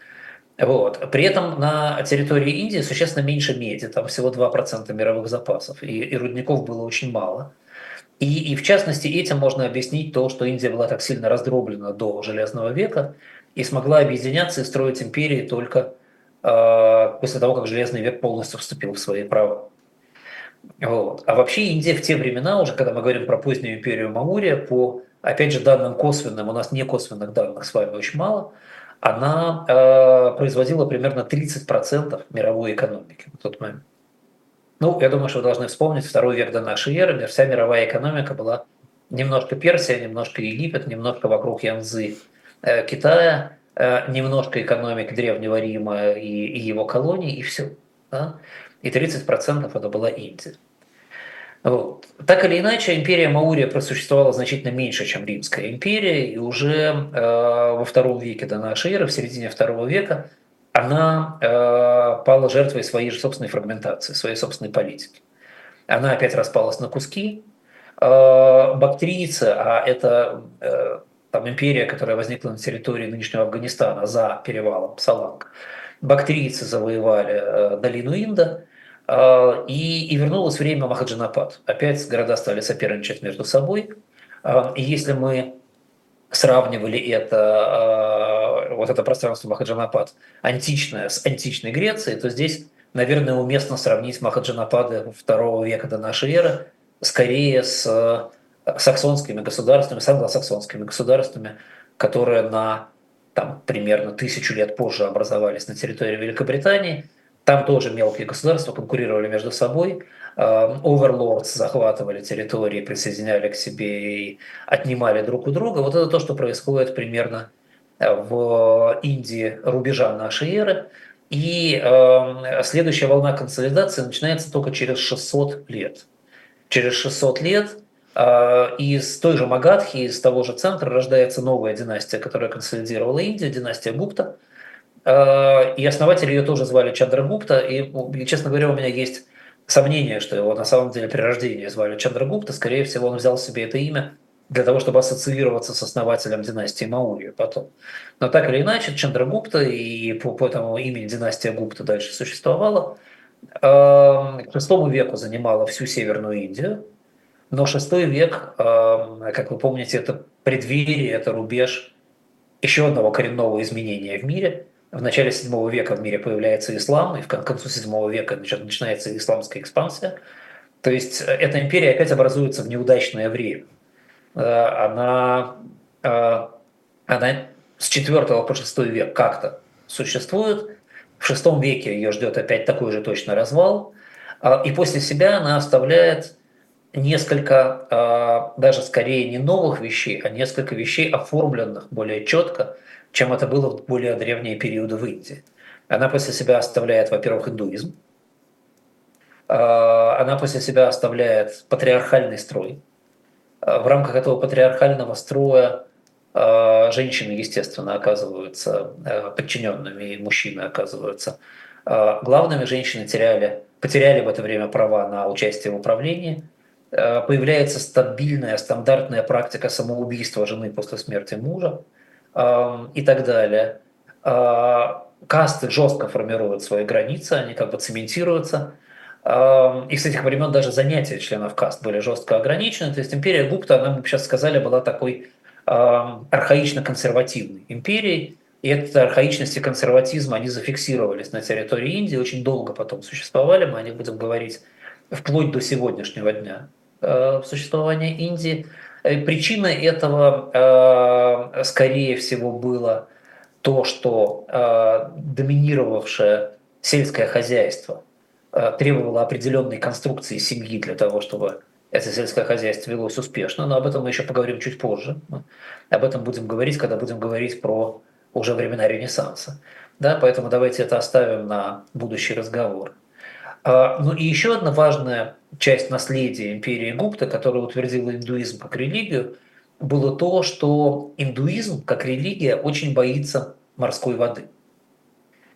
Вот. При этом на территории Индии существенно меньше меди, там всего 2% мировых запасов, и, и рудников было очень мало. И, и в частности этим можно объяснить то, что Индия была так сильно раздроблена до Железного века и смогла объединяться и строить империи только э, после того, как Железный век полностью вступил в свои права. Вот. А вообще Индия в те времена, уже когда мы говорим про позднюю империю Мамурия, по, опять же, данным косвенным, у нас не косвенных данных с вами очень мало – она э, производила примерно 30% мировой экономики в тот момент. Ну, я думаю, что вы должны вспомнить второй век до нашей эры, вся мировая экономика была немножко Персия, немножко Египет, немножко вокруг Янзы э, Китая, э, немножко экономик Древнего Рима и, и его колоний, и все. Да? И 30% это была Индия. Вот. Так или иначе, империя Маурия просуществовала значительно меньше, чем Римская империя, и уже э, во втором веке до нашей эры, в середине второго века, она э, пала жертвой своей же собственной фрагментации, своей собственной политики. Она опять распалась на куски. Э, бактрийцы, а это э, там империя, которая возникла на территории нынешнего Афганистана за перевалом Саланг. Бактрийцы завоевали э, долину Инда, и, и вернулось время Махаджанапад. Опять города стали соперничать между собой. Э, и если мы сравнивали это, вот это пространство Махаджанапад античное с античной Грецией, то здесь, наверное, уместно сравнить Махаджанапады второго века до нашей эры скорее с саксонскими государствами, с англосаксонскими государствами, которые на там, примерно тысячу лет позже образовались на территории Великобритании. Там тоже мелкие государства конкурировали между собой. Оверлордс захватывали территории, присоединяли к себе и отнимали друг у друга. Вот это то, что происходит примерно э, в Индии рубежа нашей эры. И э, следующая волна консолидации начинается только через 600 лет. Через 600 лет а, из той же Магадхи, из того же центра рождается новая династия, которая консолидировала Индию, династия Гупта. А, и основатель ее тоже звали Чандрагупта. И, честно говоря, у меня есть сомнение, что его на самом деле при рождении звали Чандрагупта. Скорее всего, он взял себе это имя для того, чтобы ассоциироваться с основателем династии Маурья потом. Но так или иначе, Чандрагупта и по, по этому имени династия Гупта дальше существовала. А, к VI веку занимала всю Северную Индию, но шестой век, как вы помните, это преддверие, это рубеж еще одного коренного изменения в мире. В начале седьмого века в мире появляется ислам, и в концу седьмого века начинается исламская экспансия. То есть э, эта империя опять образуется в неудачное время. Э, она, э, она с четвертого по шестой век как-то существует. В шестом веке ее ждет опять такой же точно развал. И после себя она оставляет несколько, даже скорее не новых вещей, а несколько вещей, оформленных более четко, чем это было в более древние периоды в Индии. Она после себя оставляет, во-первых, индуизм, а, она после себя оставляет патриархальный строй. А, в рамках этого патриархального строя женщины, естественно, оказываются подчиненными, и мужчины оказываются главными. Женщины теряли, потеряли в это время права на участие в управлении – появляется стабильная, стандартная практика самоубийства жены после смерти мужа и так далее. А, касты жестко формируют свои границы, они как бы цементируются. И с этих времен даже занятия членов каст были жестко ограничены. То есть империя Гупта, она, мы сейчас сказали, была такой архаично-консервативной империей. И эта архаичность и консерватизм, они зафиксировались на территории Индии, очень долго потом существовали, мы о них будем говорить вплоть до сегодняшнего дня. Э, существования Индии. Э, причиной этого, э, скорее всего, было то, что доминировавшее сельское хозяйство требовало определенной конструкции семьи для того, чтобы это сельское хозяйство велось успешно, но об этом мы еще поговорим чуть позже. Об этом будем говорить, когда будем говорить про уже времена Ренессанса. Да, поэтому давайте это оставим на будущий разговор. А, ну и еще одна важная часть наследия империи Гупта, которая утвердила индуизм как религию, было то, что индуизм как религия очень боится морской воды.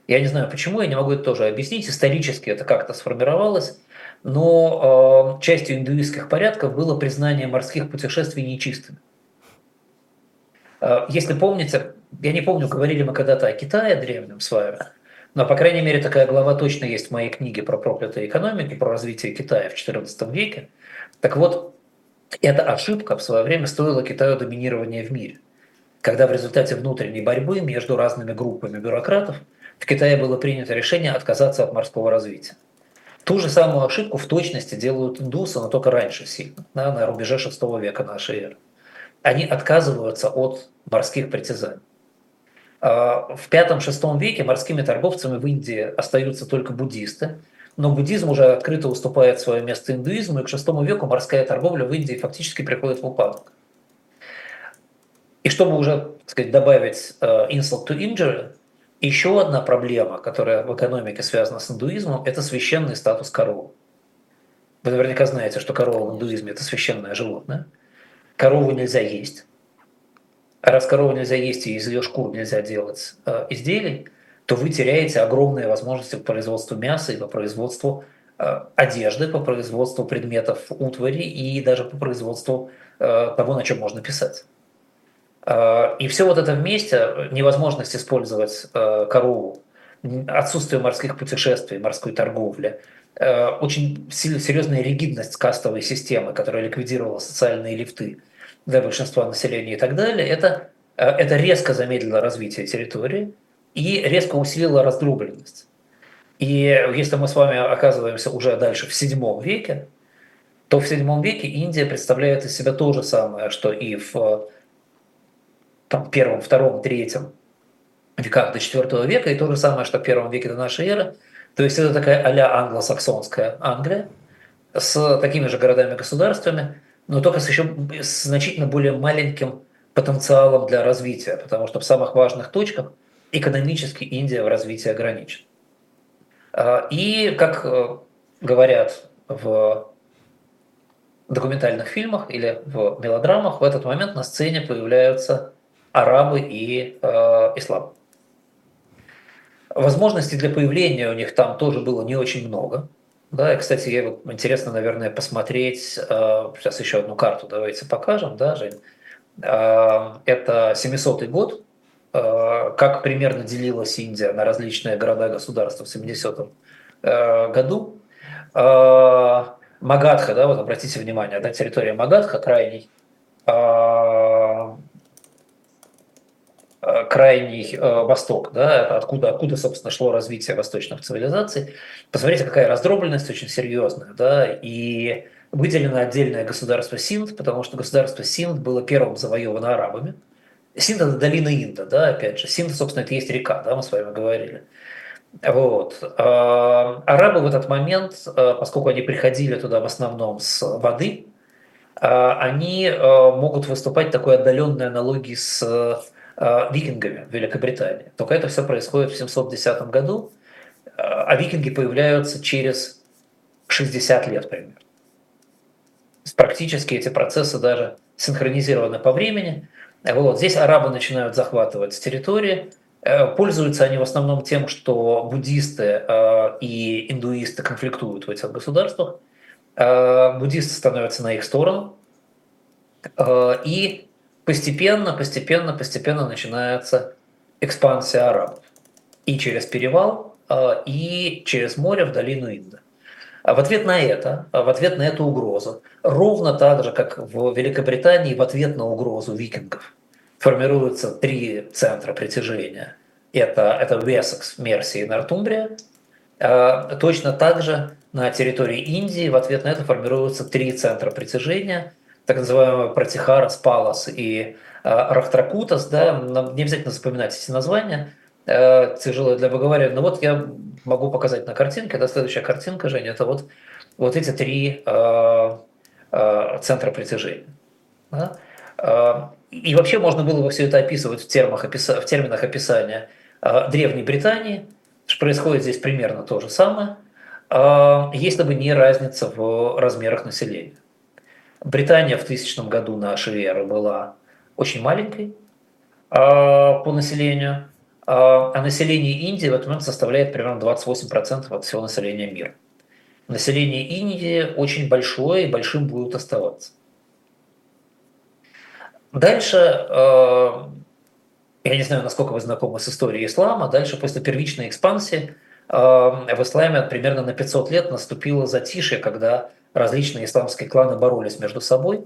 Я не знаю почему, я не могу это тоже объяснить. Исторически это как-то сформировалось, но э, частью индуистских порядков было признание морских путешествий нечистыми. Э, если помните, я не помню, говорили мы когда-то о Китае древнем с вами, но, по крайней мере, такая глава точно есть в моей книге про проклятые экономики, про развитие Китая в XIV веке. Так вот, эта ошибка в свое время стоила Китаю доминирования в мире. Когда в результате внутренней борьбы между разными группами бюрократов в Китае было принято решение отказаться от морского развития. Ту же самую ошибку в точности делают индусы, но только раньше сильно, да, на рубеже VI века нашей эры. Они отказываются от морских притязаний. А, в V-VI веке морскими торговцами в Индии остаются только буддисты, но буддизм уже открыто уступает свое место индуизму, и к VI веку морская торговля в Индии фактически приходит в упадок. И чтобы уже так сказать, добавить uh, insult to injury, еще одна проблема, которая в экономике связана с индуизмом, это священный статус коровы. Вы наверняка знаете, что корова в индуизме – это священное животное. Корову нельзя есть. Раз корову нельзя есть и из ее шкур нельзя делать э, изделий, то вы теряете огромные возможности по производству мяса и по производству э, одежды, по производству предметов утвари и даже по производству э, того, на чем можно писать. И все вот это вместе, невозможность использовать корову, отсутствие морских путешествий, морской торговли, очень серьезная ригидность кастовой системы, которая ликвидировала социальные лифты для большинства населения и так далее, это, это резко замедлило развитие территории и резко усилило раздробленность. И если мы с вами оказываемся уже дальше в седьмом веке, то в седьмом веке Индия представляет из себя то же самое, что и в там, первом, втором, третьем веках до четвертого века, и то же самое, что в первом веке до нашей эры. То есть это такая а англосаксонская Англия с такими же городами-государствами, но только с еще с значительно более маленьким потенциалом для развития, потому что в самых важных точках экономически Индия в развитии ограничена. А, и, как э, говорят в документальных фильмах или в мелодрамах, в этот момент на сцене появляются арабы и э, ислам. Возможностей для появления у них там тоже было не очень много. Да, и, кстати, я, вот, интересно, наверное, посмотреть, э, сейчас еще одну карту давайте покажем, да, Жень. Э, это 700 год, Э, как примерно делилась Индия на различные города-государства в 70-м э, году. Э, Магадха, да, вот обратите внимание, да, территория Магадха, крайний, крайний восток, да, откуда, откуда, собственно, шло развитие восточных цивилизаций. Посмотрите, какая раздробленность очень серьезная, да, и выделено отдельное государство Синд, потому что государство Синд было первым завоевано арабами, Синд – это долина Инда, да, опять же. Синд, собственно, это есть река, да, мы с вами говорили. Вот. А, арабы в этот момент, а, поскольку они приходили туда в основном с воды, они могут выступать такой отдаленной аналогии с викингами в Великобритании. Только это все происходит в 710 году, а викинги появляются через 60 лет примерно. Практически эти процессы даже синхронизированы по времени. Вот. Здесь арабы начинают захватывать территории. Э, пользуются они в основном тем, что буддисты э, и индуисты конфликтуют в этих государствах. Э, буддисты становятся на их сторону. И постепенно, постепенно, постепенно начинается экспансия арабов. И через перевал, и через море в долину Инда. А в ответ на это, в ответ на эту угрозу, ровно так же, как в Великобритании, в ответ на угрозу викингов, формируются три центра притяжения. Это, это Весекс, Мерсия и Нортумбрия. А, точно так же на территории Индии в ответ на это формируются три центра притяжения, так называемые Пратихарас, Палас и а, Рахтракутас. Да? Нам не обязательно запоминать эти названия, а, тяжело для выговаривания. Но вот я могу показать на картинке, это следующая картинка, Женя, это вот, вот эти три э, э, центра притяжения. Да? Э, и вообще можно было бы все это описывать в, термах, в терминах описания э, Древней Британии, что происходит здесь примерно то же самое, э, если бы не разница в размерах населения. Британия в 1000 году нашей эры была очень маленькой э, по населению, а, а население Индии в этот момент составляет примерно 28% от всего населения мира. Население Индии очень большое и большим будет оставаться. Дальше, э, я не знаю, насколько вы знакомы с историей ислама, дальше после первичной экспансии в исламе примерно на 500 лет наступило затишье, когда различные исламские кланы боролись между собой.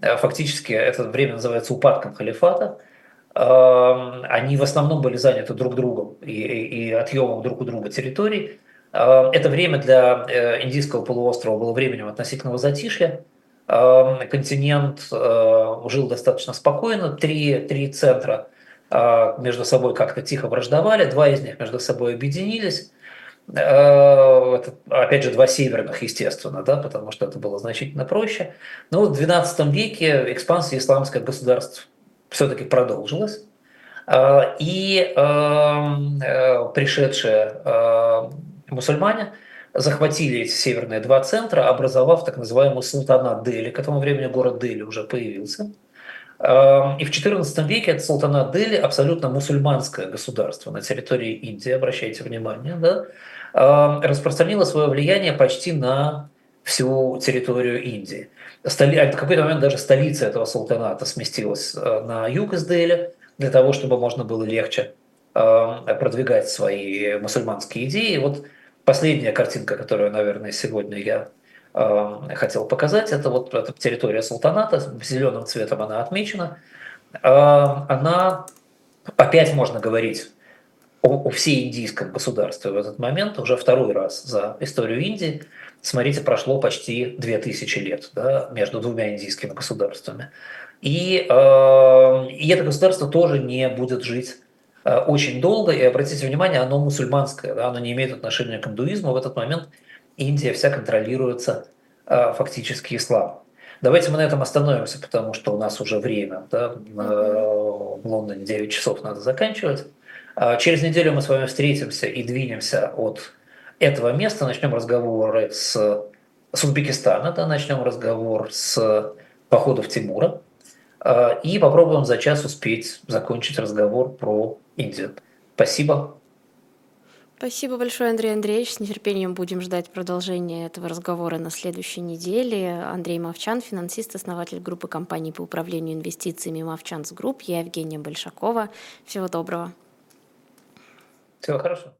Э, фактически это время называется упадком халифата – они в основном были заняты друг другом и, и, и отъемом друг у друга территорий. Это время для э, Индийского полуострова было временем относительного затишья. Континент э, жил достаточно спокойно. Три, три центра между собой как-то тихо враждовали, два из них между собой объединились. Э, это, опять же, два северных, естественно, да, потому что это было значительно проще. Но в XII веке экспансия исламских государств все-таки продолжилась. А, и эм, э, пришедшие э, мусульмане захватили эти северные два центра, образовав так называемый султанат Дели. К этому времени город Дели уже появился. Эм, и в XIV веке это султанат Дели абсолютно мусульманское государство на территории Индии, обращайте внимание, да, эм, распространило свое влияние почти на всю территорию Индии. Столи... В какой-то момент даже столица этого султаната сместилась на юг из Дели, для того, чтобы можно было легче продвигать свои мусульманские идеи. Вот последняя картинка, которую, наверное, сегодня я хотел показать, это вот эта территория султаната, зеленым цветом она отмечена. Она, опять можно говорить о, о всей индийском государстве в этот момент, уже второй раз за историю Индии. Смотрите, прошло почти 2000 лет да, между двумя индийскими государствами. И, э, и это государство тоже не будет жить э, очень долго. И обратите внимание, оно мусульманское, да, оно не имеет отношения к индуизму. В этот момент Индия вся контролируется э, фактически исламом. Давайте мы на этом остановимся, потому что у нас уже время. Да? В Лондоне 9 часов надо заканчивать. А через неделю мы с вами встретимся и двинемся от этого места, начнем разговоры с, с Узбекистана, да, начнем разговор с походов Тимура а, и попробуем за час успеть закончить разговор про Индию. Спасибо. Спасибо большое, Андрей Андреевич. С нетерпением будем ждать продолжения этого разговора на следующей неделе. Андрей Мовчан, финансист, основатель группы компаний по управлению инвестициями Movchan's Group. Я Евгения Большакова. Всего доброго. Всего хорошего.